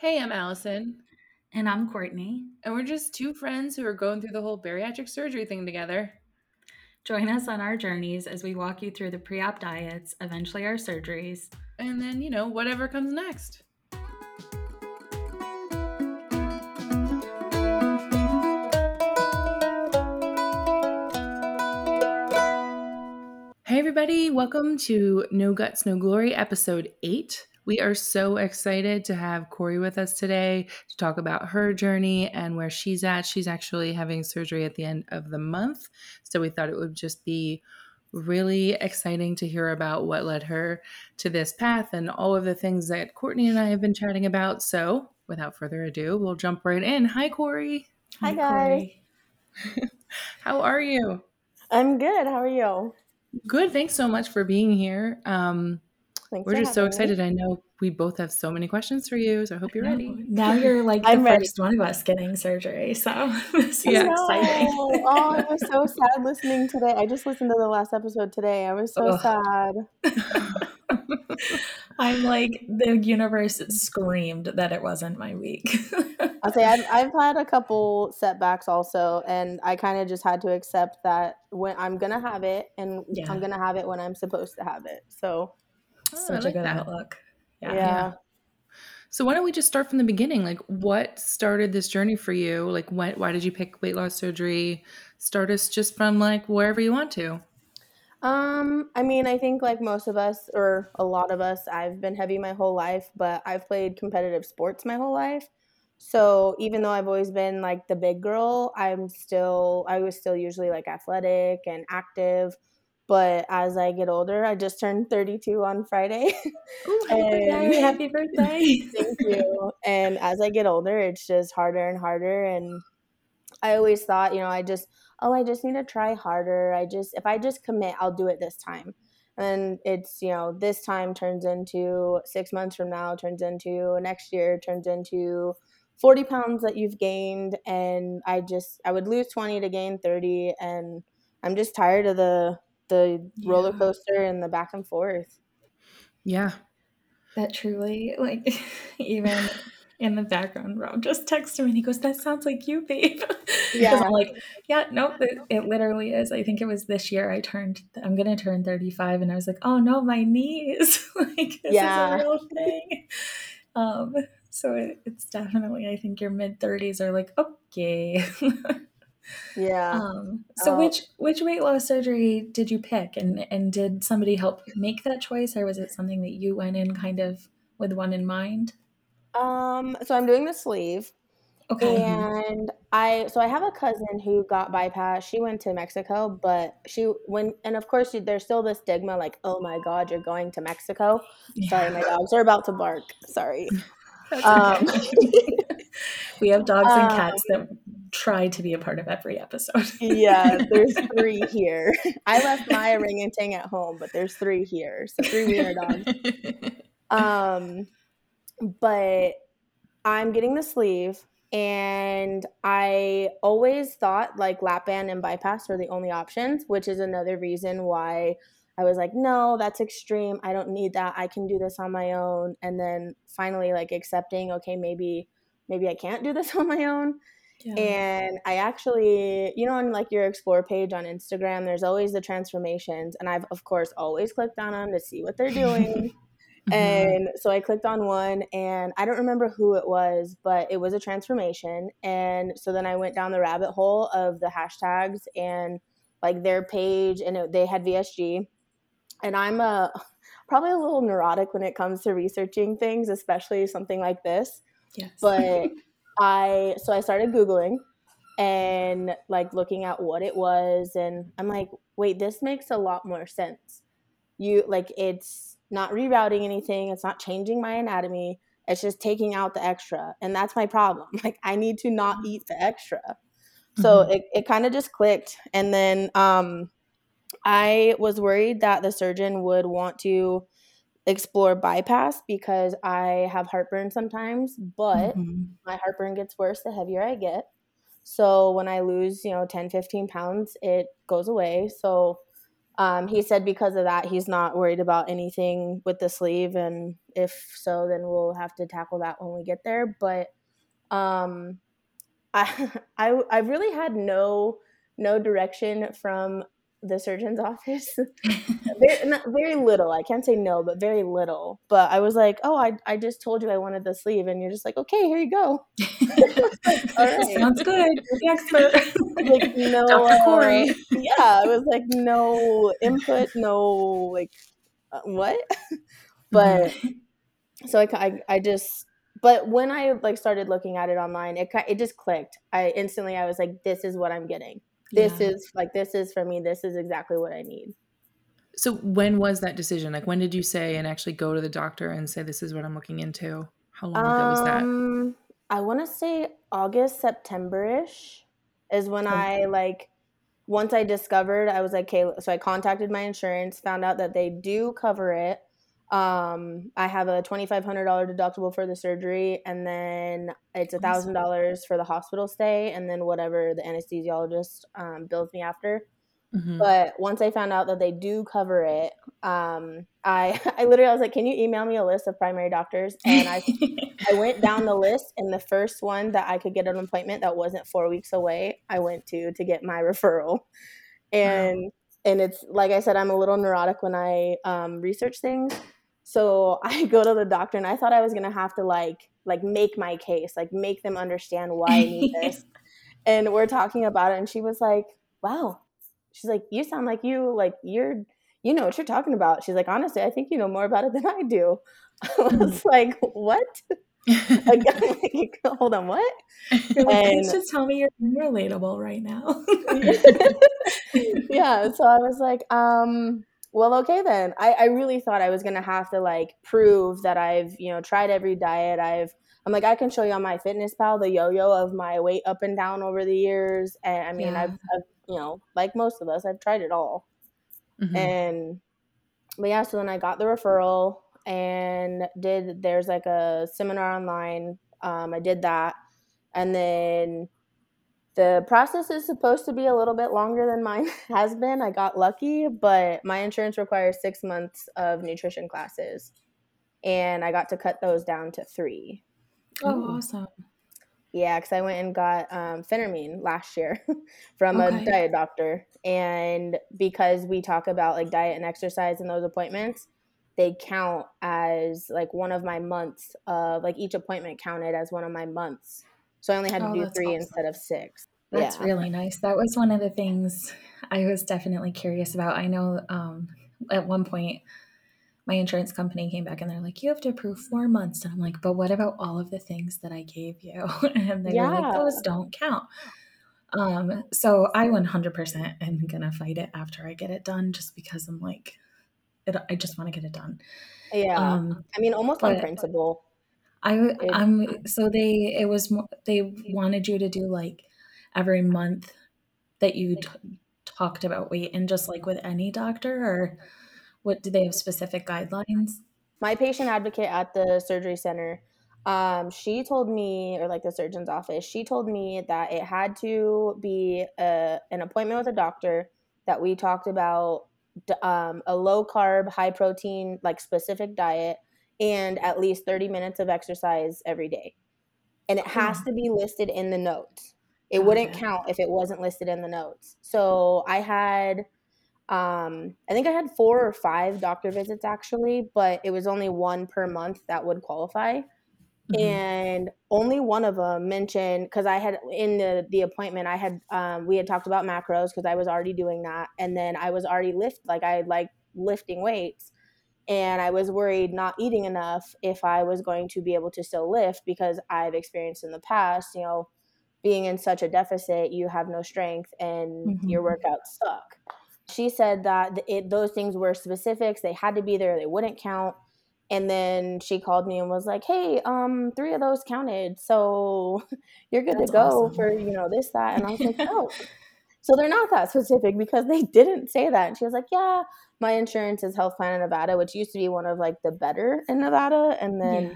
Hey, I'm Allison. And I'm Courtney. And we're just two friends who are going through the whole bariatric surgery thing together. Join us on our journeys as we walk you through the pre op diets, eventually our surgeries, and then, you know, whatever comes next. Hey, everybody, welcome to No Guts, No Glory, episode eight. We are so excited to have Kori with us today to talk about her journey and where she's at. She's actually having surgery at the end of the month. So we thought it would just be really exciting to hear about what led her to this path and all of the things that Courtney and I have been chatting about. So without further ado, we'll jump right in. Hi, Kori. Hi, guys. How are you? I'm good. How are you? Good. Thanks so much for being here. Um, Thanks We're just so excited. Me. I know we both have so many questions for you, so I hope you're ready. Now you're like the I'm first ready. one of us getting surgery, so this yeah. exciting. oh, I was so sad listening today. I just listened to the last episode today. I was so Ugh. sad. I'm like the universe screamed that it wasn't my week. I'll say I've, I've had a couple setbacks also, and I kind of just had to accept that when I'm gonna have it, and yeah. I'm gonna have it when I'm supposed to have it. So Oh, Such like a good that. outlook. Yeah. yeah. So why don't we just start from the beginning? Like, what started this journey for you? Like, what? Why did you pick weight loss surgery? Start us just from like wherever you want to. Um, I mean, I think like most of us, or a lot of us, I've been heavy my whole life, but I've played competitive sports my whole life. So even though I've always been like the big girl, I'm still, I was still usually like athletic and active. But as I get older, I just turned 32 on Friday. Ooh, happy birthday. Happy birthday. thank you. And as I get older, it's just harder and harder. And I always thought, you know, I just, oh, I just need to try harder. I just, if I just commit, I'll do it this time. And it's, you know, this time turns into six months from now, turns into next year, turns into 40 pounds that you've gained. And I just, I would lose 20 to gain 30. And I'm just tired of the, the yeah. roller coaster and the back and forth. Yeah. That truly, like, even in the background, Rob just texted me and he goes, That sounds like you, babe. Yeah. I'm like, Yeah, nope, it, it, literally is. I think it was this year I turned, I'm going to turn 35. And I was like, Oh no, my knees. like, this yeah. is a real thing. Um, so it, it's definitely, I think your mid 30s are like, Okay. Yeah. Um, so oh. which which weight loss surgery did you pick, and and did somebody help make that choice, or was it something that you went in kind of with one in mind? Um, so I'm doing the sleeve. Okay. And I so I have a cousin who got bypass. She went to Mexico, but she when and of course there's still the stigma like, oh my god, you're going to Mexico. Yeah. Sorry, my dogs are about to bark. Sorry. Um, we have dogs and cats um, that try to be a part of every episode. yeah, there's three here. I left my orangutan at home, but there's three here. So three wiener dogs. Um, but I'm getting the sleeve and I always thought like lap band and bypass were the only options, which is another reason why I was like, no, that's extreme. I don't need that. I can do this on my own. And then finally like accepting, okay, maybe maybe I can't do this on my own. Yeah. And I actually, you know, on like your explore page on Instagram, there's always the transformations. And I've, of course, always clicked on them to see what they're doing. mm-hmm. And so I clicked on one and I don't remember who it was, but it was a transformation. And so then I went down the rabbit hole of the hashtags and like their page, and it, they had VSG. And I'm a probably a little neurotic when it comes to researching things, especially something like this. Yes. But I so I started googling and like looking at what it was and I'm like, "Wait, this makes a lot more sense." You like it's not rerouting anything, it's not changing my anatomy. It's just taking out the extra. And that's my problem. Like I need to not mm-hmm. eat the extra. So mm-hmm. it, it kind of just clicked. And then um I was worried that the surgeon would want to explore bypass because I have heartburn sometimes, but mm-hmm. my heartburn gets worse the heavier I get. So when I lose, you know, 10, 15 pounds, it goes away. So um, he said because of that, he's not worried about anything with the sleeve, and if so, then we'll have to tackle that when we get there. But um, I, I, I really had no no direction from the surgeon's office. very, not, very little. I can't say no, but very little. But I was like, oh, I, I just told you I wanted the sleeve, and you're just like, okay, here you go. like, All right. Sounds good. The expert. like no, Dr. Kori. Uh, yeah, it was like no input, no like uh, what. but so I, I, I just. But when I like started looking at it online, it it just clicked. I instantly I was like, "This is what I'm getting." This yeah. is like this is for me this is exactly what i need. So when was that decision? Like when did you say and actually go to the doctor and say this is what i'm looking into how long ago was that? Um, i want to say august september-ish is when i like once i discovered i was like okay so i contacted my insurance found out that they do cover it um, I have a twenty five hundred dollar deductible for the surgery, and then it's a thousand dollars for the hospital stay, and then whatever the anesthesiologist um, bills me after. Mm-hmm. But once I found out that they do cover it, um, I I literally I was like, "Can you email me a list of primary doctors?" And I I went down the list, and the first one that I could get an appointment that wasn't four weeks away, I went to to get my referral, and. Wow. And it's like I said, I'm a little neurotic when I um, research things. So I go to the doctor and I thought I was gonna have to like like make my case, like make them understand why I need this. and we're talking about it and she was like, Wow. She's like, You sound like you like you're you know what you're talking about. She's like, honestly, I think you know more about it than I do. I was like, what? like, hold on, what? You're like, and, Please just tell me you're relatable right now. yeah. So I was like, um, well okay then. I, I really thought i was gonna have to like prove that i've you know tried every diet. I've i'm like i can show you on MyFitnessPal the yo-yo of my weight up and down over the years. And i mean yeah. I've, I've, you know like most of us i've tried it all. Mm-hmm. and but yeah so then i got the referral and did there's like a seminar online. Um, i did that. And then the process is supposed to be a little bit longer than mine has been. I got lucky, but my insurance requires six months of nutrition classes, and I got to cut those down to three. Oh, awesome! Yeah, because I went and got um, phentermine last year from okay. a diet doctor, and because we talk about like diet and exercise in those appointments, they count as like one of my months of like each appointment counted as one of my months so I only had to oh, do three awesome. instead of six. That's yeah. really nice. That was one of the things I was definitely curious about. I know um, at one point my insurance company came back and they're like, you have to approve four months. And I'm like, but what about all of the things that I gave you? and they yeah. were like, those don't count. Um, so I 100% am going to fight it after I get it done just because I'm like, it, I just want to get it done. Yeah. Um, I mean, almost but, on principle. I I'm so they it was they wanted you to do like every month that you t- talked about weight and just like with any doctor or what do they have specific guidelines? My patient advocate at the surgery center um, she told me, or like the surgeon's office, she told me that it had to be a, an appointment with a doctor that we talked about um, a low carb, high protein, like specific diet and at least 30 minutes of exercise every day. And it has to be listed in the notes. It wouldn't count if it wasn't listed in the notes. So I had um, I think I had four or five doctor visits actually, but it was only one per month that would qualify. Mm-hmm. And only one of them mentioned because I had in the the appointment I had um, we had talked about macros because I was already doing that, and then I was already lift like I like lifting weights, and I was worried not eating enough if I was going to be able to still lift because I've experienced in the past, you know, being in such a deficit, you have no strength and mm-hmm. your workouts suck. She said that it, those things were specifics; they had to be there; they wouldn't count. And then she called me and was like, "Hey, um, three of those counted, so you're good That's to go awesome. for you know this that." And I was like, "Oh." So they're not that specific because they didn't say that. And she was like, Yeah, my insurance is Health Plan in Nevada, which used to be one of like the better in Nevada. And then yeah.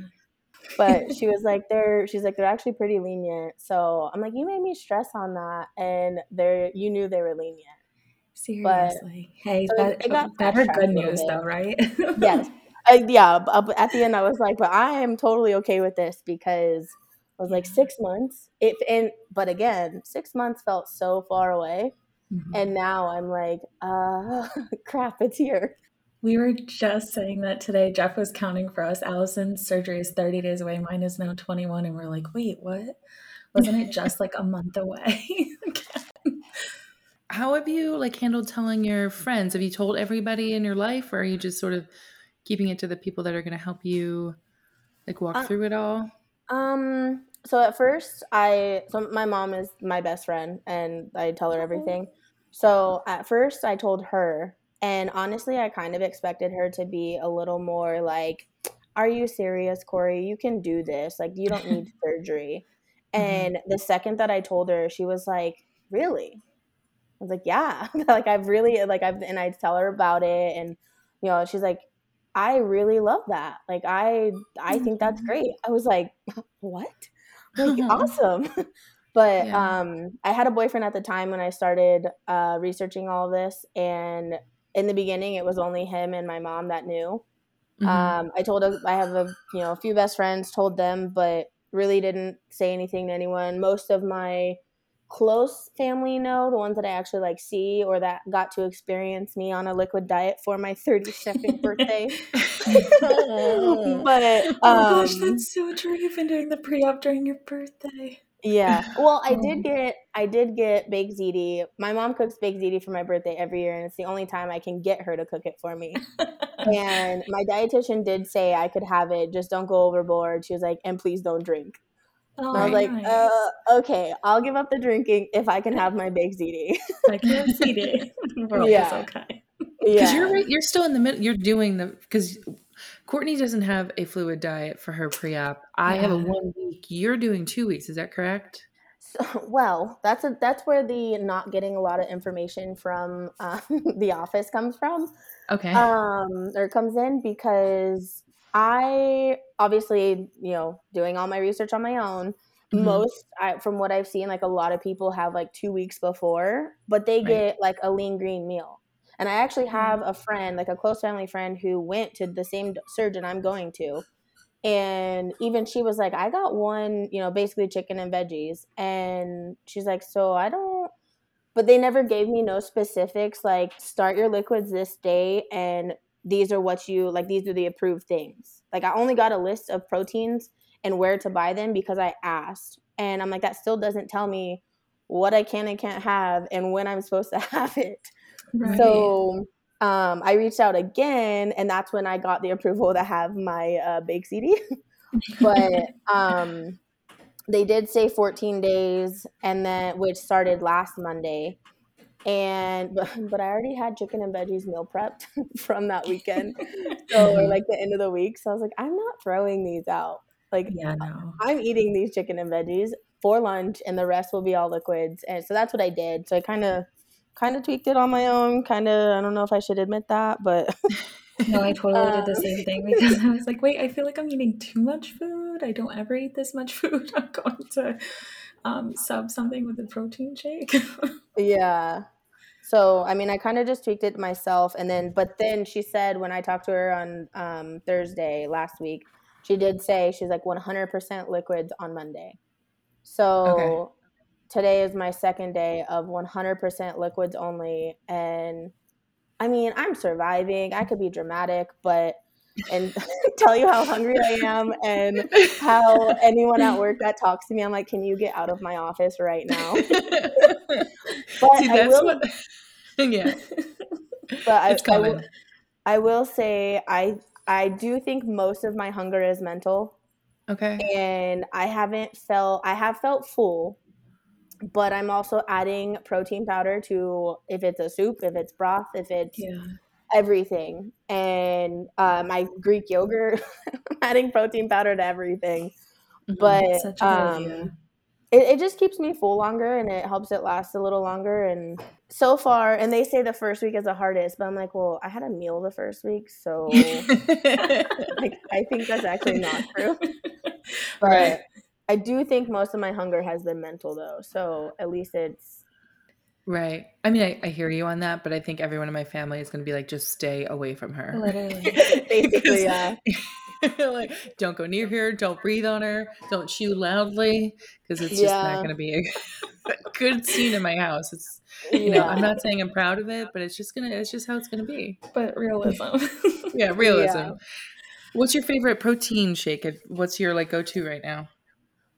but she was like they're she's like they're actually pretty lenient. So I'm like, You made me stress on that and they're you knew they were lenient. Seriously. But, hey, so that, it better good news though, right? yes. I, yeah. At the end, I was like, but I am totally okay with this because I was like six months. If and but again, six months felt so far away, mm-hmm. and now I'm like, uh, crap, it's here. We were just saying that today. Jeff was counting for us. Allison's surgery is 30 days away. Mine is now 21, and we're like, wait, what? Wasn't it just like a month away? How have you like handled telling your friends? Have you told everybody in your life, or are you just sort of keeping it to the people that are going to help you like walk uh, through it all? Um. So at first, I so my mom is my best friend, and I tell her everything. So at first, I told her, and honestly, I kind of expected her to be a little more like, "Are you serious, Kori? You can do this. Like, you don't need surgery." Mm-hmm. And the second that I told her, she was like, "Really?" I was like, "Yeah." like I've really like I've and I tell her about it, and you know, she's like, "I really love that. Like I I think that's mm-hmm. great." I was like, "What?" Like awesome. but yeah. um, I had a boyfriend at the time when I started uh, researching all of this, and in the beginning, it was only him and my mom that knew. Mm-hmm. Um, I told I have a you know a few best friends, told them, but really didn't say anything to anyone. Most of my close family know, the ones that I actually like see or that got to experience me on a liquid diet for my 32nd birthday. but um, oh gosh, um, that's so true. You've been doing the pre-op during your birthday. Yeah. Well, I did get I did get baked ziti. My mom cooks baked ziti for my birthday every year, and it's the only time I can get her to cook it for me. and my dietitian did say I could have it, just don't go overboard. She was like, and please don't drink. Oh, and I was like, nice. uh, okay, I'll give up the drinking if I can have my baked ziti. I can't ziti. yeah. okay. Yeah. Because you're you're still in the middle. You're doing the because Courtney doesn't have a fluid diet for her pre-op. I yeah. have a one week. You're doing two weeks. Is that correct? So, well, that's a that's where the not getting a lot of information from uh, the office comes from. Okay. Um, or comes in because I obviously, you know, doing all my research on my own. Mm-hmm. Most, I, from what I've seen, like a lot of people have like two weeks before, but they right. get like a lean green meal. And I actually mm-hmm. have a friend, like a close family friend, who went to the same surgeon I'm going to. And even she was like, I got one, you know, basically chicken and veggies. And she's like, So I don't, but they never gave me no specifics like start your liquids this day and these are what you like, these are the approved things. Like, I only got a list of proteins and where to buy them because I asked. And I'm like, that still doesn't tell me what I can and can't have and when I'm supposed to have it. Right. So um, I reached out again, and that's when I got the approval to have my uh, baked ziti. but um, they did say 14 days, and then which started last Monday. And but, but I already had chicken and veggies meal prepped from that weekend, so or like the end of the week. So I was like, I'm not throwing these out. Like, yeah, no. I'm eating these chicken and veggies for lunch, and the rest will be all liquids. And so that's what I did. So I kind of kind of tweaked it on my own. Kind of, I don't know if I should admit that, but. no, I totally uh, did the same thing because I was like, wait, I feel like I'm eating too much food. I don't ever eat this much food. I'm going to um, sub something with a protein shake. yeah. So, I mean, I kind of just tweaked it myself. And then, but then she said when I talked to her on um, Thursday last week, she did say she's like 100% liquids on Monday. So, okay today is my second day of 100% liquids only and i mean i'm surviving i could be dramatic but and tell you how hungry i am and how anyone at work that talks to me i'm like can you get out of my office right now but See, I will, what, yeah but I, it's coming. I will, I will say i i do think most of my hunger is mental okay and i haven't felt i have felt full but I'm also adding protein powder to if it's a soup, if it's broth, if it's yeah. Everything. And uh, my Greek yogurt, I'm adding protein powder to everything. Mm-hmm. But um, it, it just keeps me full longer and it helps it last a little longer. And so far, and they say the first week is the hardest, but I'm like, well, I had a meal the first week, so like, I think that's actually not true. But right. I do think most of my hunger has been mental though. So at least it's Right. I mean, I, I hear you on that, but I think everyone in my family is going to be like, just stay away from her. Literally. Basically, yeah. like, don't go near her. Don't breathe on her. Don't chew loudly because it's just not going to be a good scene in my house. It's you know, I'm not saying I'm proud of it, but it's just gonna. It's just how it's gonna be. but realism. Yeah, realism. Yeah. What's your favorite protein shake? What's your like go to right now?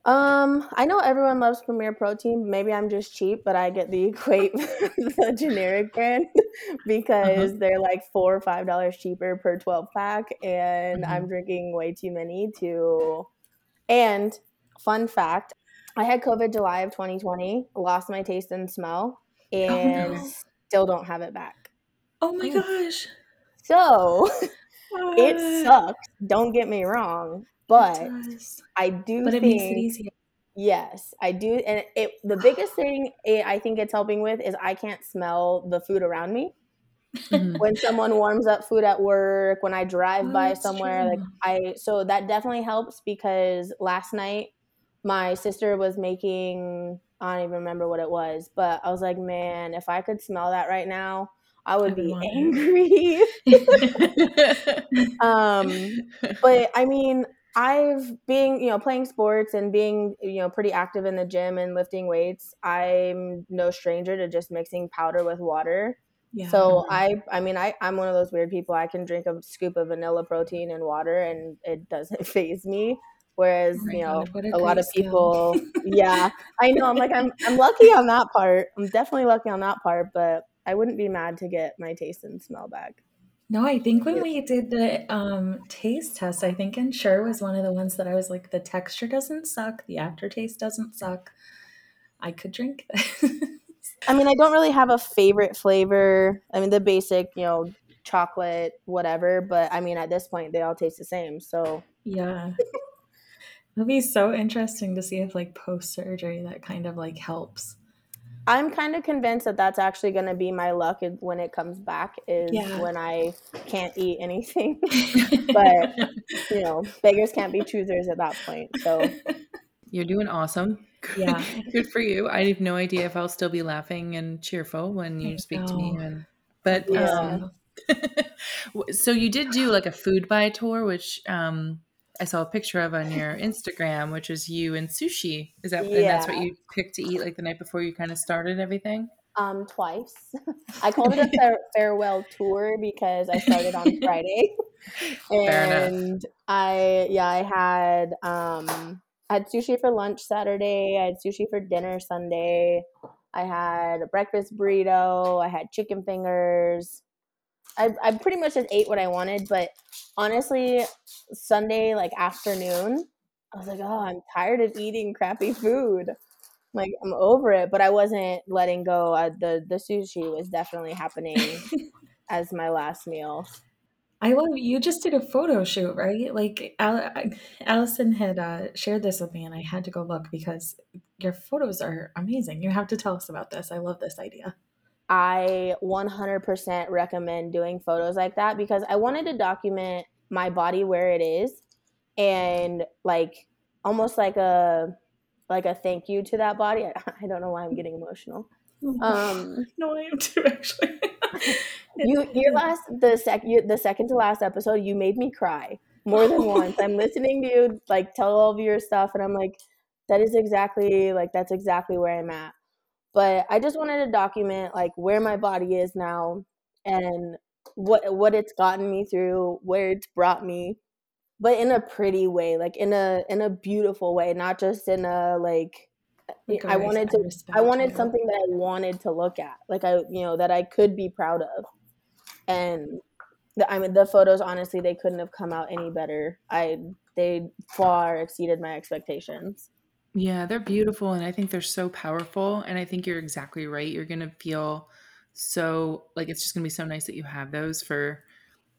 Um, I know everyone loves Premier Protein. Maybe I'm just cheap, but I get the Equate, the generic brand, because mm-hmm. they're like four or five dollars cheaper per 12 pack, and I'm mm-hmm. drinking way too many to. And fun fact, I had COVID July of 2020, lost my taste oh and smell, and no. still don't have it back. oh my Oh. gosh. So it uh. sucks. Don't get me wrong, but. I do But it think makes it easier. Yes, I do, and it the biggest thing it, I think it's helping with is I can't smell the food around me. Mhm. When someone warms up food at work, when I drive Oh, by somewhere, like. I so that definitely helps because last night my sister was making I don't even remember what it was, but I was like, man, if I could smell that right now, I would I would be angry. um but I mean, I've being you know playing sports and being you know pretty active in the gym and lifting weights. I'm no stranger to just mixing powder with water. yeah. So I I mean I I'm one of those weird people. I can drink a scoop of vanilla protein and water and it doesn't phase me. Whereas Oh you know God, a a lot of people, yeah, I know. I'm like I'm I'm lucky on that part. I'm definitely lucky on that part. But I wouldn't be mad to get my taste and smell back. No, I think when we did the um, taste test, I think Ensure was one of the ones that I was like, the texture doesn't suck, the aftertaste doesn't suck. I could drink this. I mean, I don't really have a favorite flavor. I mean, the basic, you know, chocolate, whatever. But I mean, at this point, they all taste the same. So yeah. It'll be so interesting to see if like post surgery that kind of like helps. I'm kind of convinced that that's actually going to be my luck when it comes back is Yeah. when I can't eat anything. but you know, beggars can't be choosers at that point. So You're doing awesome. Yeah. Good for you. I have no idea if I'll still be laughing and cheerful when you I speak to me. And but Yeah. um, so you did do like a food buy tour, which um, I saw a picture of on your Instagram, which is you and sushi. Is that and that's what you picked to eat like the night before you kind of started everything? um, twice. I called it a fare- farewell tour because I started on Friday, Fair and I yeah I had um I had sushi for lunch Saturday. I had sushi for dinner Sunday. I had a breakfast burrito. I had chicken fingers. I, I pretty much just ate what I wanted, but honestly, Sunday like afternoon, I was like, oh, I'm tired of eating crappy food. Like I'm over it, but I wasn't letting go. Uh, the the sushi was definitely happening as my last meal. I love you just did a photo shoot, right? Like Al- Allison had uh, shared this with me, and I had to go look because your photos are amazing. You have to tell us about this. I love this idea. I 100% recommend doing photos like that because I wanted to document my body where it is and like almost like a like a thank you to that body. I, I don't know why I'm getting emotional. Um no, I am too actually. you your last the sec you, the second to last episode you made me cry more than once. I'm listening to you like tell all of your stuff and I'm like that is exactly like that's exactly where I'm at. But I just wanted to document like where my body is now and what what it's gotten me through, where it's brought me, but in a pretty way, like in a in a beautiful way, not just in a like I wanted to I wanted way. something that I wanted to look at, like I you know that I could be proud of, and the, I mean the photos honestly they couldn't have come out any better. I they far exceeded my expectations. Yeah, they're beautiful and I think they're so powerful. And I think you're exactly right. You're to feel so like it's just to be so nice that you have those for,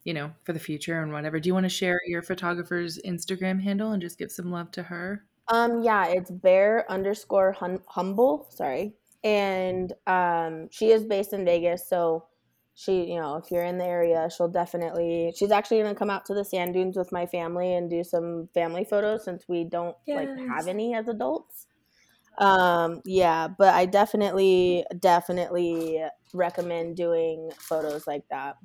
you know, for the future and whatever. Do you want to share your photographer's Instagram handle and just give some love to her? Um, yeah, it's bear underscore hun- humble. Sorry, and um, she is based in Vegas, so she, you know, if you're in the area, she'll definitely. She's actually gonna come out to the sand dunes with my family and do some family photos since we don't like have any as adults. um, yeah, but I definitely, definitely recommend doing photos like that.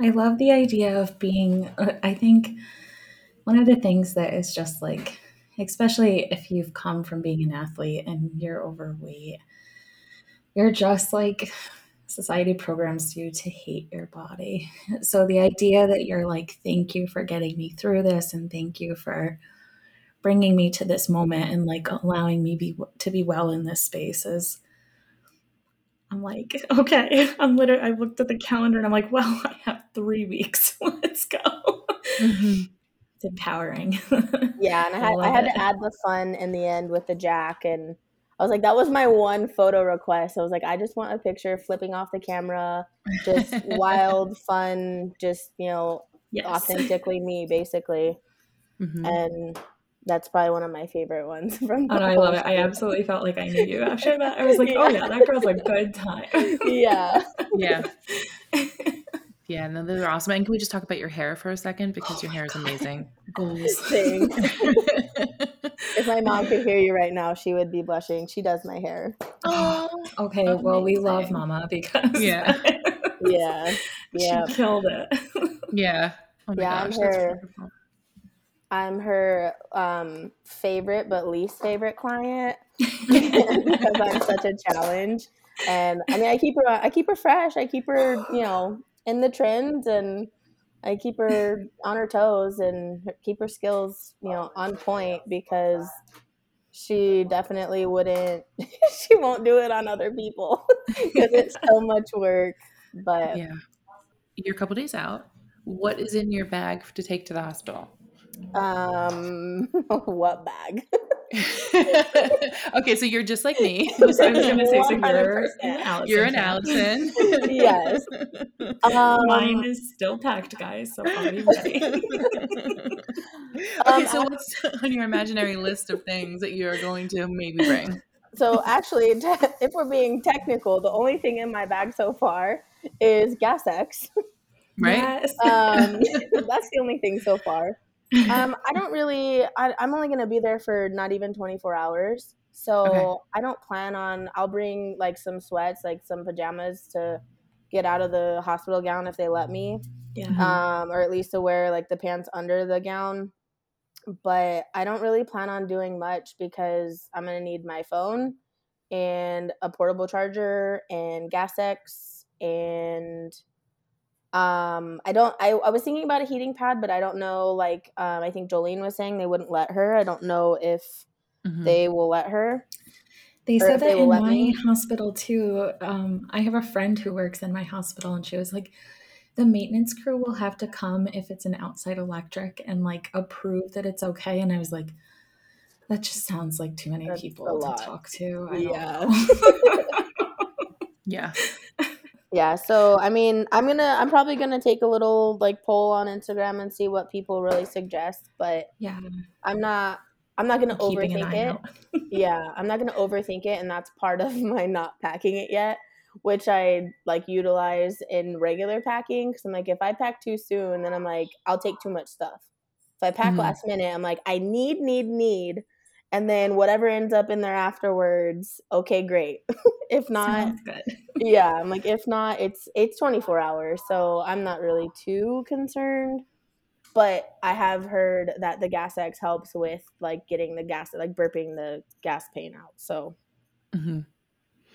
I love the idea of being, uh, I think one of the things that is just like, especially if you've come from being an athlete and you're overweight, you're just like society programs you to hate your body. So the idea that you're like, thank you for getting me through this and thank you for bringing me to this moment and like allowing me be to be well in this space is I'm like, okay. I'm literally I looked at the calendar and I'm like, well, I have three weeks. Let's go. Mm-hmm. It's empowering. Yeah, and I had I, I had it. to add the fun in the end with the jack and I was like, that was my one photo request. I was like, I just want a picture flipping off the camera, just wild, fun, just, you know, yes. authentically me, basically. Mm-hmm. And that's probably one of my favorite ones from oh, I love it. I absolutely felt like I knew you after that. I was like, oh yeah, that girl's a good time. yeah. Yeah. Yeah, no, those are awesome. And can we just talk about your hair for a second? Because oh your hair is amazing. Goals. if my mom could hear you right now, she would be blushing. She does my hair. Oh, okay. Amazing. Well, we love Mama because yeah, yeah, yeah, she killed it. Yeah. Oh yeah, gosh, I'm her. I'm her um, favorite but least favorite client because I'm such a challenge. And I mean, I keep her. I keep her fresh. I keep her, you know, in the trends and I keep her on her toes and keep her skills, you know, on point because she definitely wouldn't she won't do it on other people because it's so much work. But yeah. You're a couple days out. What is in your bag to take to the hospital? Um what bag? okay, so you're just like me. I was going to say, so you're an Allison. You're an Allison. yes. Um, Mine is still packed, guys, so I'll be ready. okay, so what's on your imaginary list of things that you are going to maybe bring? So actually, if we're being technical, the only thing in my bag so far is Gas X. Right. Yes. Um, that's the only thing so far um, I don't really. I, am only gonna be there for not even 24 hours, so okay. I don't plan on. I'll bring like some sweats, like some pajamas to get out of the hospital gown if they let me. Yeah. Um, or at least to wear like the pants under the gown. But I don't really plan on doing much because I'm gonna need my phone and a portable charger and Gas X and um, I don't. I, I was thinking about a heating pad, but I don't know. Like, um, I think Jolene was saying they wouldn't let her. I don't know if mm-hmm. they will let her. They said that they in my me. hospital too. Um, I have a friend who works in my hospital, and she was like, "The maintenance crew will have to come if it's an outside electric and like approve that it's okay." And I was like, "That just sounds like too many That's people to talk to." I yeah. yeah. Yeah, so I mean, I'm gonna, I'm probably gonna take a little like poll on Instagram and see what people really suggest. But yeah, I'm not, I'm not gonna overthink it. yeah, I'm not gonna overthink it, and that's part of my not packing it yet, which I like utilize in regular packing. Because I'm like, if I pack too soon, then I'm like, I'll take too much stuff. If I pack mm-hmm. last minute, I'm like, I need, need, need and then whatever ends up in there afterwards okay great. If not yeah i'm like if not it's it's 24 hours so i'm not really too concerned. But i have heard that the gas x helps with like getting the gas like burping the gas pain out so. Mm-hmm.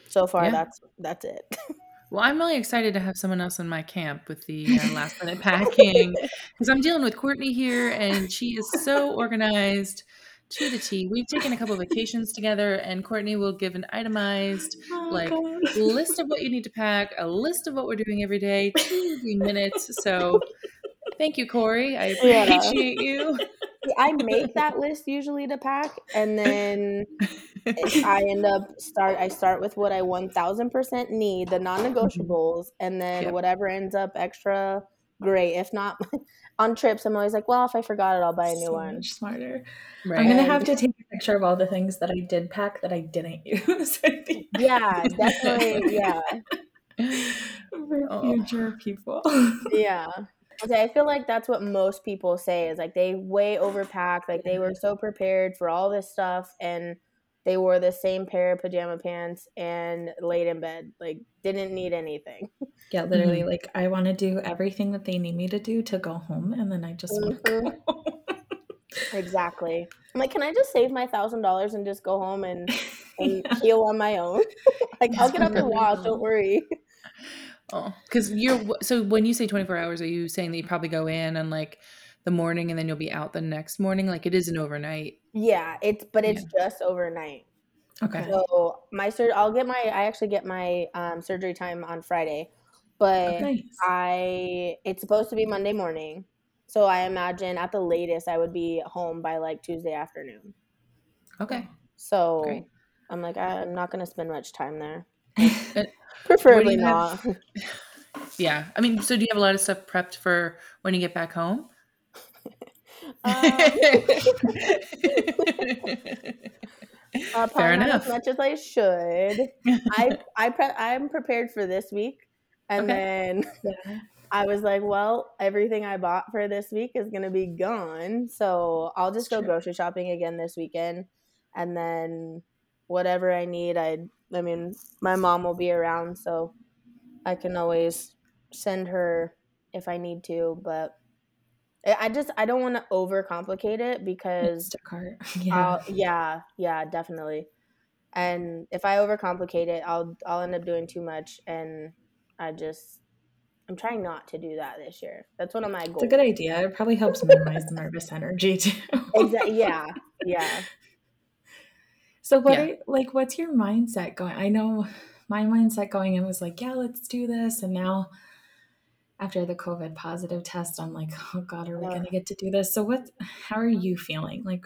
so far yeah. that's that's it. Well, I'm really excited to have someone else in my camp with the uh, last minute packing because I'm dealing with Courtney here, and she is so organized to the T. We've taken a couple of vacations together, and Courtney will give an itemized oh, like God. list of what you need to pack, a list of what we're doing every day, two minutes. So, thank you, Kori. I appreciate yeah. you. I make that list usually to pack, and then I end up start. I start with what I one thousand percent need, the non-negotiables, and then yep. whatever ends up extra, great. If not, on trips, I'm always like, well, if I forgot it, I'll buy a new so one. Much smarter. Right. I'm gonna have to take a picture of all the things that I did pack that I didn't use. yeah, definitely. Yeah. For oh. future people. yeah. Okay, I feel like that's what most people say is like they way overpack, like they were so prepared for all this stuff and they wore the same pair of pajama pants and laid in bed. Like didn't need anything. Yeah, literally mm-hmm. like I want to do everything that they need me to do to go home and then I just mm-hmm. want to go Exactly. I'm like, can I just save my thousand dollars and just go home and, and yeah. heal on my own? like I'll get up and walk, don't worry. Oh, because you're so when you say 24 hours, are you saying that you probably go in and like the morning and then you'll be out the next morning? Like it is an overnight. Yeah, it's but it's yeah. just overnight. Okay. So my sur- I'll get my I actually get my um, surgery time on Friday, but oh. I it's supposed to be Monday morning. So I imagine at the latest I would be home by like Tuesday afternoon. Okay. So Great. I'm like I'm not gonna spend much time there. Preferably not. Have, yeah, I mean, so do you have a lot of stuff prepped for when you get back home? Um, uh, Fair enough. As much as I should. I I pre- I'm prepared for this week, and okay. then. I was like, well, everything I bought for this week is gonna be gone, so I'll just That's go true. grocery shopping again this weekend, and then whatever I need, I I mean, my mom will be around, so I can always send her if I need to, but I just I don't want to overcomplicate it because yeah. yeah, yeah, definitely. And if I overcomplicate it, I'll I'll end up doing too much and I just I'm trying not to do that this year. That's one of my goals. It's a good idea. It probably helps minimize the nervous energy too. exactly. Yeah. Yeah. So what yeah. are, like what's your mindset going? I know my mindset going in was like, yeah, let's do this and now after the COVID positive test, I'm like, oh God, are we yeah. gonna get to do this? So what how are you feeling? Like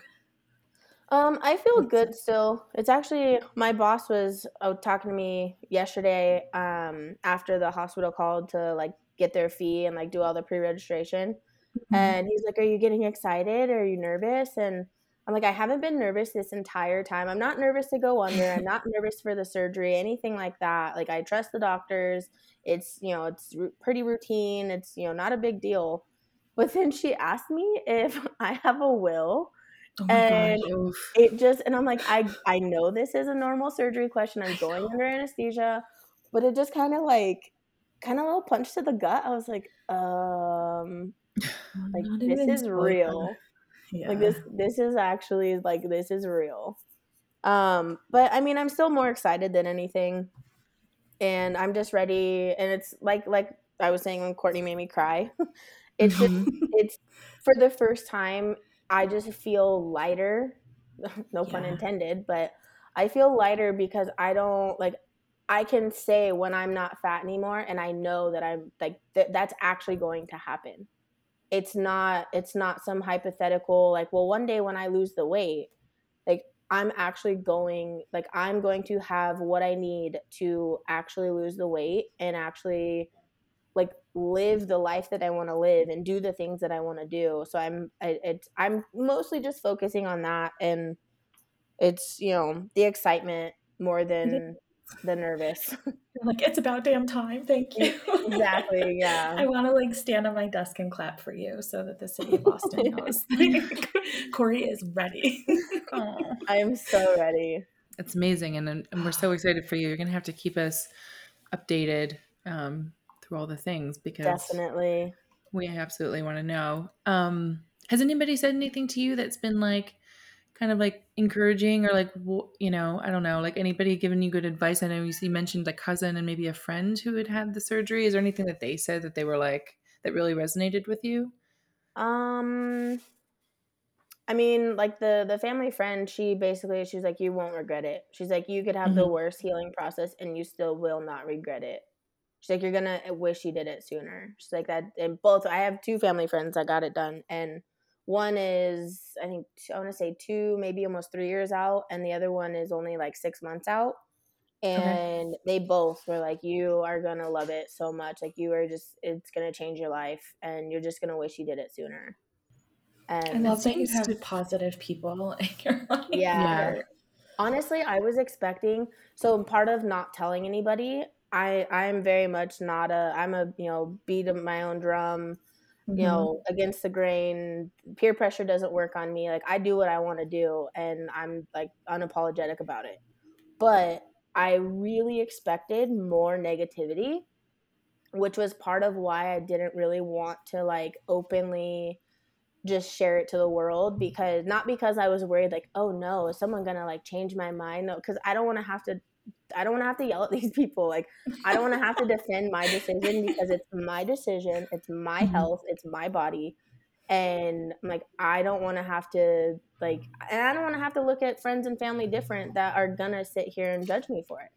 um, I feel good still. It's actually my boss was talking to me yesterday um, after the hospital called to like get their fee and like do all the pre-registration. Mm-hmm. And he's like, "Are you getting excited? Are you nervous?" And I'm like, I haven't been nervous this entire time. I'm not nervous to go under. I'm not nervous for the surgery, anything like that. Like I trust the doctors. It's you know it's r- pretty routine. It's you know not a big deal. But then she asked me if i have a will oh and it just and i'm like i i know this is a normal surgery question. I'm going under anesthesia. But it just kind of like kind of a little punch to the gut. I was like um like this is real yeah. like this this is actually like this is real um but i mean i'm still more excited than anything and I'm just ready. And it's like like I was saying when Courtney made me cry. it's just it's for the first time I just feel lighter. no yeah. pun intended, but I feel lighter because I don't like I can say when I'm not fat anymore and I know that I'm like th- that's actually going to happen. It's not it's not some hypothetical like well one day when I lose the weight like I'm actually going like I'm going to have what I need to actually lose the weight and actually like live the life that I want to live and do the things that I want to do. So I'm I, it's I'm mostly just focusing on that and it's you know the excitement more than the nervous. like it's about damn time. Thank you. exactly. Yeah. I want to like stand on my desk and clap for you so that the city of Boston knows Kori is ready. I am so ready. It's amazing, and and we're so excited for you. You're gonna have to keep us updated um, through all the things because definitely we absolutely want to know. Um, has anybody said anything to you that's been like? Kind of like encouraging or like you know i don't know like anybody giving you good advice? I know you mentioned a cousin and maybe a friend who had had the surgery. Is there anything that they said that they were like that really resonated with you? Um i mean like the the family friend she basically she's like you won't regret it. She's like you could have mm-hmm. the worst healing process and you still will not regret it. She's like you're gonna wish you did it sooner. She's like that and both i have two family friends that got it done and one is, I think, I want to say two, maybe almost three years out, and the other one is only like six months out. And okay. they both were like, You are going to love it so much. Like, you are just, it's going to change your life, and you're just going to wish you did it sooner. And I love that you have positive people in your life. Yeah. yeah. Honestly, I was expecting, so part of not telling anybody, I I'm very much not a I'm a you know beat my own drum mm-hmm. you know, against the grain. Peer pressure doesn't work on me. Like I do what I want to do and I'm like unapologetic about it. But I really expected more negativity, which was part of why I didn't really want to like openly just share it to the world because not because I was worried like, oh no, is someone gonna like change my mind? No, because I don't want to have to I don't want to have to yell at these people. Like, I don't want to have to defend my decision because it's my decision, it's my mm-hmm. health, it's my body. And I'm like, I don't want to have to, like, and I don't want to have to look at friends and family different that are going to sit here and judge me for it.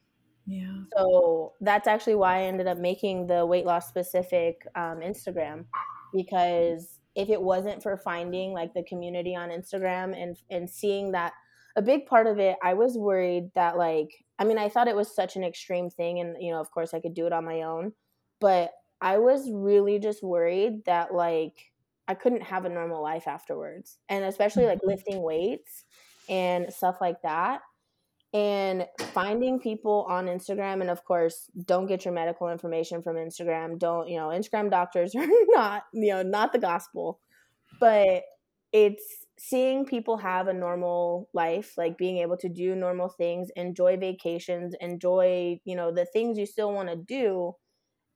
Yeah. So that's actually why I ended up making the weight loss specific um, Instagram because if it wasn't for finding like the community on Instagram and and seeing that a big part of it, I was worried that like I mean, I thought it was such an extreme thing and you know, of course I could do it on my own, but I was really just worried that like I couldn't have a normal life afterwards. And especially like mm-hmm. lifting weights and stuff like that. And finding people on Instagram, and of course, don't get your medical information from Instagram. Don't, you know, Instagram doctors are not, you know, not the gospel. But it's seeing people have a normal life, like being able to do normal things, enjoy vacations, enjoy, you know, the things you still want to do.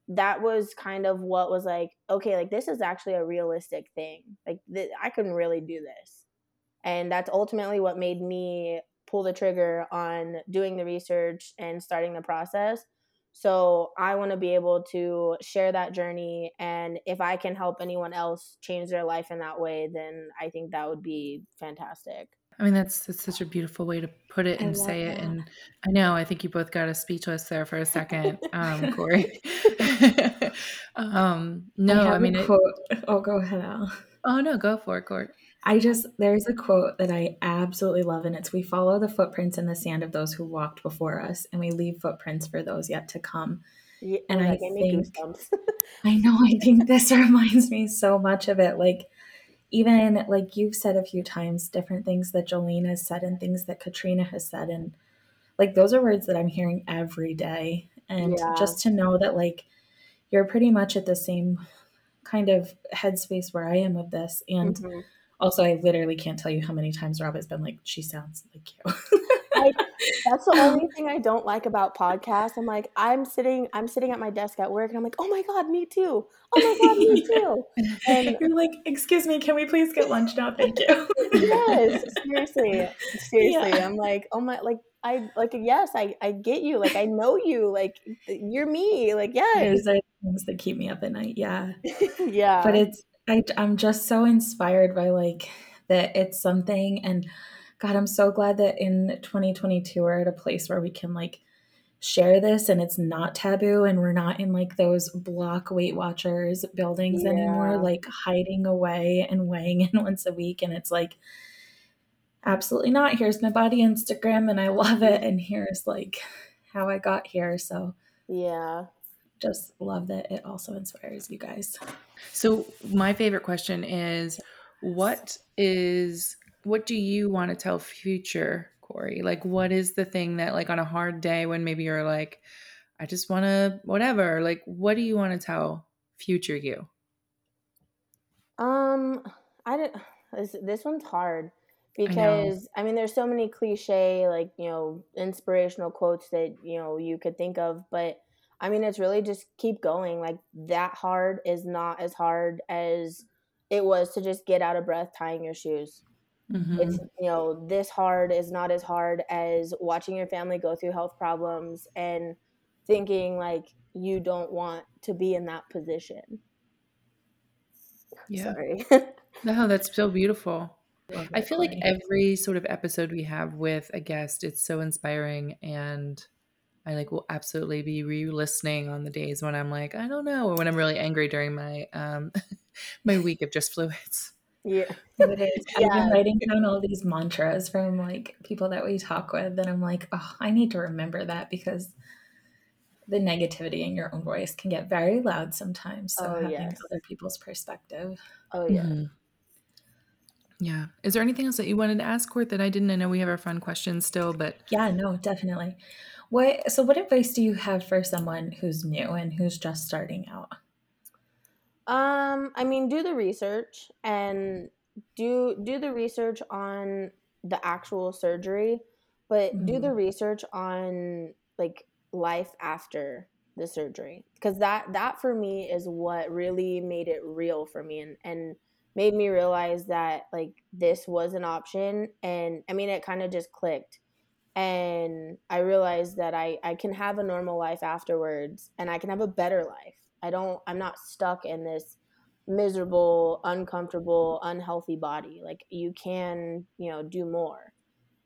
That was kind of what was like, okay, like this is actually a realistic thing. Like th- I can really do this. And that's ultimately what made me pull the trigger on doing the research and starting the process so I want to be able to share that journey. And if I can help anyone else change their life in that way, then I think that would be fantastic. I mean, that's, that's such a beautiful way to put it and say that. it. And I know, I think you both got a speechless there for a second, um, Kori. um, no, I, I mean, it, oh, go ahead, Al. Oh, no, go for it, Court. I just, there's a quote that I absolutely love, and it's We follow the footprints in the sand of those who walked before us, and we leave footprints for those yet to come. Yeah, and I think, I know, I think this reminds me so much of it. Like, even like you've said a few times, different things that Jolene has said and things that Katrina has said. And like, those are words that I'm hearing every day. And yeah. just to know that, like, you're pretty much at the same kind of headspace where I am with this. And, mm-hmm also, I literally can't tell you how many times Rob has been like, she sounds like you. I, that's the only thing I don't like about podcasts. I'm like, I'm sitting, I'm sitting at my desk at work, and I'm like, oh my god, me too. Oh my god, me too. And you're like, excuse me, can we please get lunch now? Thank you. yes, seriously, seriously. Yeah. I'm like, oh my, like I like yes, I I get you. Like I know you. Like you're me. Like yes. Those are things that keep me up at night. Yeah. yeah. But it's I, I'm just so inspired by like that it's something and God, I'm so glad that in 2022 we're at a place where we can like share this and it's not taboo and we're not in like those block Weight Watchers buildings yeah. anymore, like hiding away and weighing in once a week. And it's like, absolutely not. Here's my body Instagram and I love it. And here's like how I got here. So, yeah, just love that it also inspires you guys. So my favorite question is what is what do you want to tell future Kori? Like what is the thing that like on a hard day when maybe you're like I just want to whatever, like what do you want to tell future you? Um I don't this, this one's hard because I, I, mean there's so many cliche like you know inspirational quotes that you know you could think of but I mean, it's really just keep going. Like that hard is not as hard as it was to just get out of breath tying your shoes. Mm-hmm. It's you know this hard is not as hard as watching your family go through health problems and thinking like you don't want to be in that position. Yeah. Sorry. no, that's so beautiful. I feel like every sort of episode we have with a guest, it's so inspiring and I like will absolutely be re-listening on the days when I'm like, I don't know, or when I'm really angry during my um my week of just fluids. Yeah. It is. Yeah. I've been writing down all these mantras from like people that we talk with, and I'm like, oh, I need to remember that because the negativity in your own voice can get very loud sometimes. So oh, having yes. other people's perspective. Oh yeah. Mm-hmm. Yeah. Is there anything else that you wanted to ask, Court, that I didn't? I know we have our fun questions still, but yeah, no, definitely. What so what advice do you have for someone who's new and who's just starting out? Um, I mean, do the research and do do the research on the actual surgery, but mm-hmm. do the research on like life after the surgery because that that for me is what really made it real for me and and made me realize that like this was an option and i mean it kind of just clicked and i realized that i i can have a normal life afterwards and i can have a better life. I don't i'm not stuck in this miserable uncomfortable unhealthy body. Like you can you know do more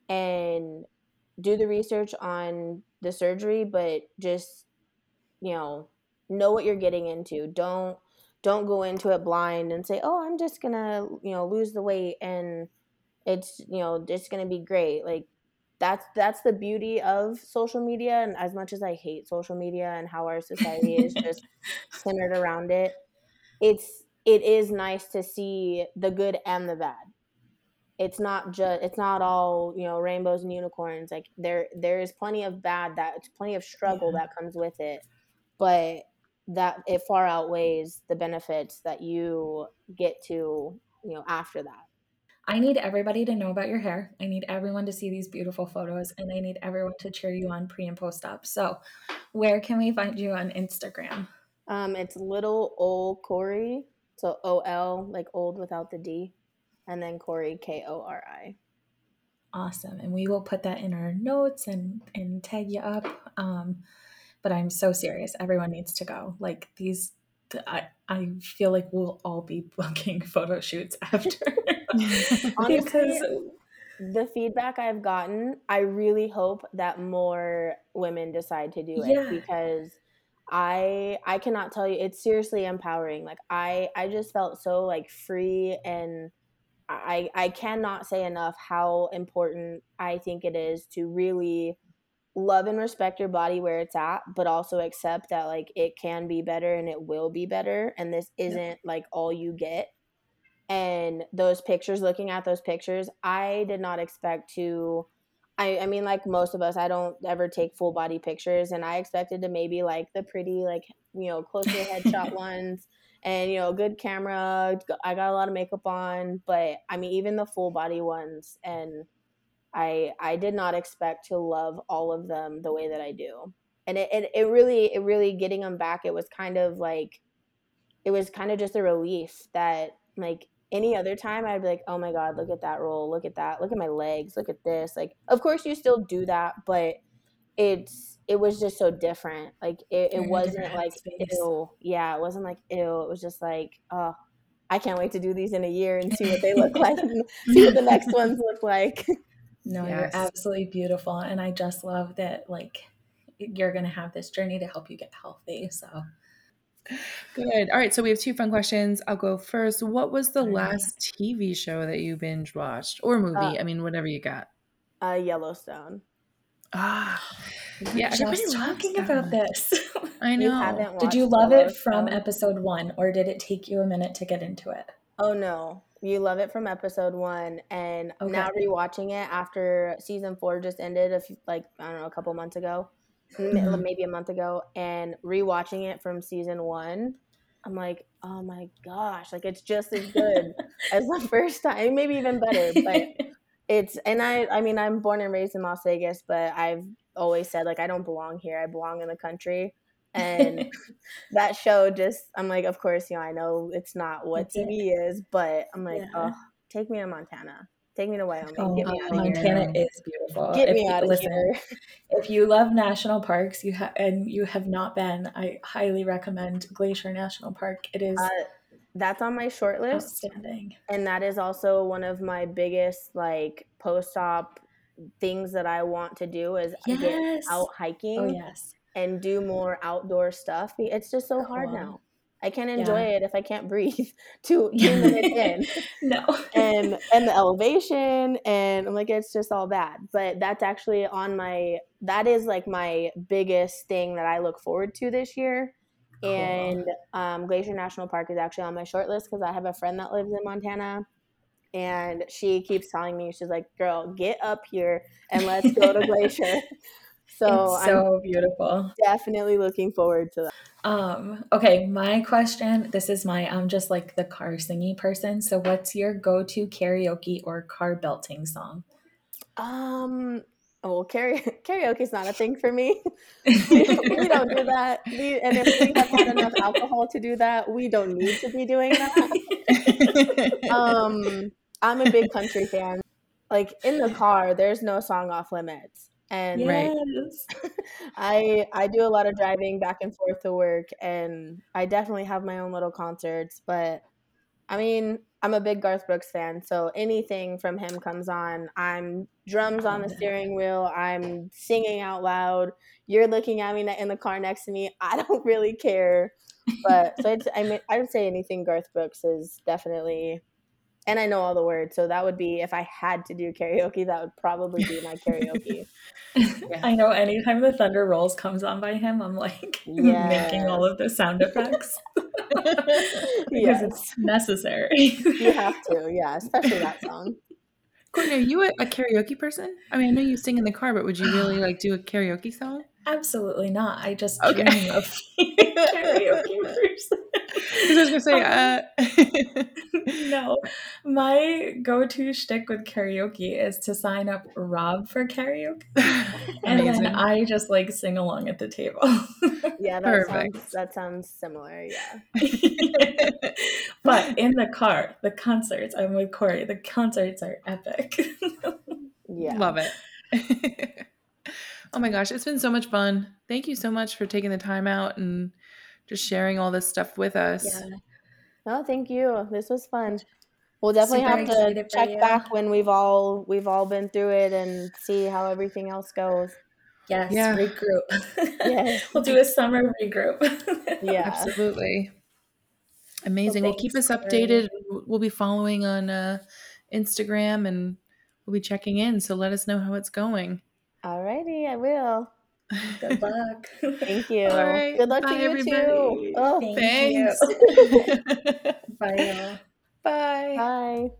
and do the research on the surgery but just you know know what you're getting into. Don't don't go into it blind and say oh i'm just gonna you know lose the weight and it's you know it's gonna be great. Like that's that's the beauty of social media and as much as i hate social media and how our society is just centered around it it's it is nice to see the good and the bad it's not just it's not all you know rainbows and unicorns like there there is plenty of bad that it's plenty of struggle yeah. that comes with it but that it far outweighs the benefits that you get to you know after that I need everybody to know about your hair. I need everyone to see these beautiful photos and I need everyone to cheer you on pre and post op. So, where can we find you on Instagram? Um, it's little old Kori. So O L, like old without the D, and then Kori, K O R I. Awesome. And we will put that in our notes and, and tag you up. Um, but I'm so serious. Everyone needs to go. Like these, I, I feel like we'll all be booking photo shoots after. Honestly, because the feedback I've gotten, I really hope that more women decide to do it yeah. because I I cannot tell you it's seriously empowering. Like I I just felt so like free and I I cannot say enough how important I think it is to really love and respect your body where it's at, but also accept that like it can be better and it will be better. And this isn't yeah. like all you get. And those pictures, looking at those pictures, I did not expect to. I, I mean, like most of us, I don't ever take full body pictures, and I expected to maybe like the pretty, like, you know, close to headshot ones and, you know, good camera. I got a lot of makeup on, but I mean, even the full body ones and I I did not expect to love all of them the way that I do. And it, it, it really it really getting them back it was kind of like it was kind of just a relief that like any other time I'd be like, "Oh my god, look at that roll. Look at that. Look at my legs. Look at this." Like of course you still do that, but it's it was just so different. Like it, it wasn't like ew. Yeah, it wasn't like ew. It was just like, oh, I can't wait to do these in a year and see what they look like and see what the next ones look like. No, yes. you're absolutely beautiful. And I just love that, like, you're going to have this journey to help you get healthy. So good. All right. So we have two fun questions. I'll go first. What was the last TV show that you binge watched or movie? Uh, I mean, whatever you got. Uh, Yellowstone. Ah, yeah. Everybody talking about this. I know. Did you love it from episode one, or did it take you a minute to get into it? Oh no, you love it from episode one, and okay. now rewatching it after season four just ended, a few, like I don't know, a couple months ago, mm-hmm. maybe a month ago, and rewatching it from season one, I'm like, oh my gosh, like it's just as good as the first time, maybe even better. But it's and I, I mean, I'm born and raised in Las Vegas, but I've always said like I don't belong here. I belong in the country and that show just i'm like of course you know i know it's not what tv is but i'm like yeah. oh take me to montana. Take me to wyoming. Oh, get me out montana here. is beautiful. Get if me out of listen, here. if you love national parks you have and you have not been i highly recommend glacier national park. It is uh, that's on my short list. outstanding. And that is also one of my biggest like post-op things that i want to do is yes. get out hiking. Oh yes and do more outdoor stuff. It's just so hard now. I can't enjoy yeah. it if I can't breathe two two minutes in. no. and and the elevation and I'm like it's just all bad. But that's actually on my that is like my biggest thing that I look forward to this year. Cool. And um, Glacier National Park is actually on my short list because I have a friend that lives in Montana and she keeps telling me she's like girl get up here and let's go to glacier So it's so I'm beautiful. Definitely looking forward to that. Um, okay, my question, this is my I'm just like the car singing person. So what's your go-to karaoke or car belting song? Um well, karaoke is not a thing for me. we, we, don't do that. We, and if we have had enough alcohol to do that, we don't need to be doing that. um, I'm a big country fan. Like in the car, there's no song off limits. And yes. I I do a lot of driving back and forth to work and I definitely have my own little concerts, but I mean, I'm a big Garth Brooks fan, so anything from him comes on. I'm drums on the steering wheel. I'm singing out loud. You're looking at me in the car next to me. I don't really care, but so I mean, I would say anything Garth Brooks is definitely and I know all the words. So that would be if I had to do karaoke, that would probably be my karaoke. yeah. I know anytime the Thunder Rolls comes on by him, I'm like yes. making all of the sound effects because yes. it's necessary. you have to, yeah, especially that song. Courtney, are you a, a, karaoke person? I mean, I know you sing in the car, but would you really like do a karaoke song? Absolutely not. I just okay. dream of karaoke person. I was gonna say, uh... no. My go-to shtick with karaoke is to sign up Rob for karaoke, and then I just like sing along at the table. yeah, that Perfect. sounds that sounds similar. Yeah. but in the car, the concerts, I'm with Kori. The concerts are epic. yeah, love it. oh my gosh, it's been so much fun. Thank you so much for taking the time out and just sharing all this stuff with us. Yeah. No, thank you. This was fun. We'll definitely Super have to check back when we've all we've all been through it and see how everything else goes. Yes, yeah. regroup. yes. we'll do a summer regroup. yeah, absolutely. Amazing. Well, keep us updated. We'll be following on uh, Instagram and we'll be checking in. So let us know how it's going. Alrighty, I will. Good luck. Thank you. All right. Good luck Bye, to you everybody. too. Oh, Thanks. Bye. Bye. Bye.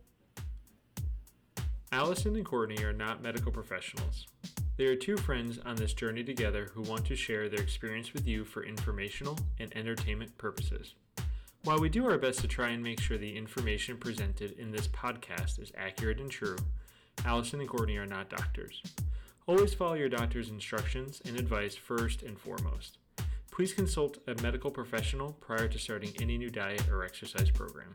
Allison and Courtney are not medical professionals. They are two friends on this journey together who want to share their experience with you for informational and entertainment purposes. While we do our best to try and make sure the information presented in this podcast is accurate and true, Allison and Courtney are not doctors. Always follow your doctor's instructions and advice first and foremost. Please consult a medical professional prior to starting any new diet or exercise program.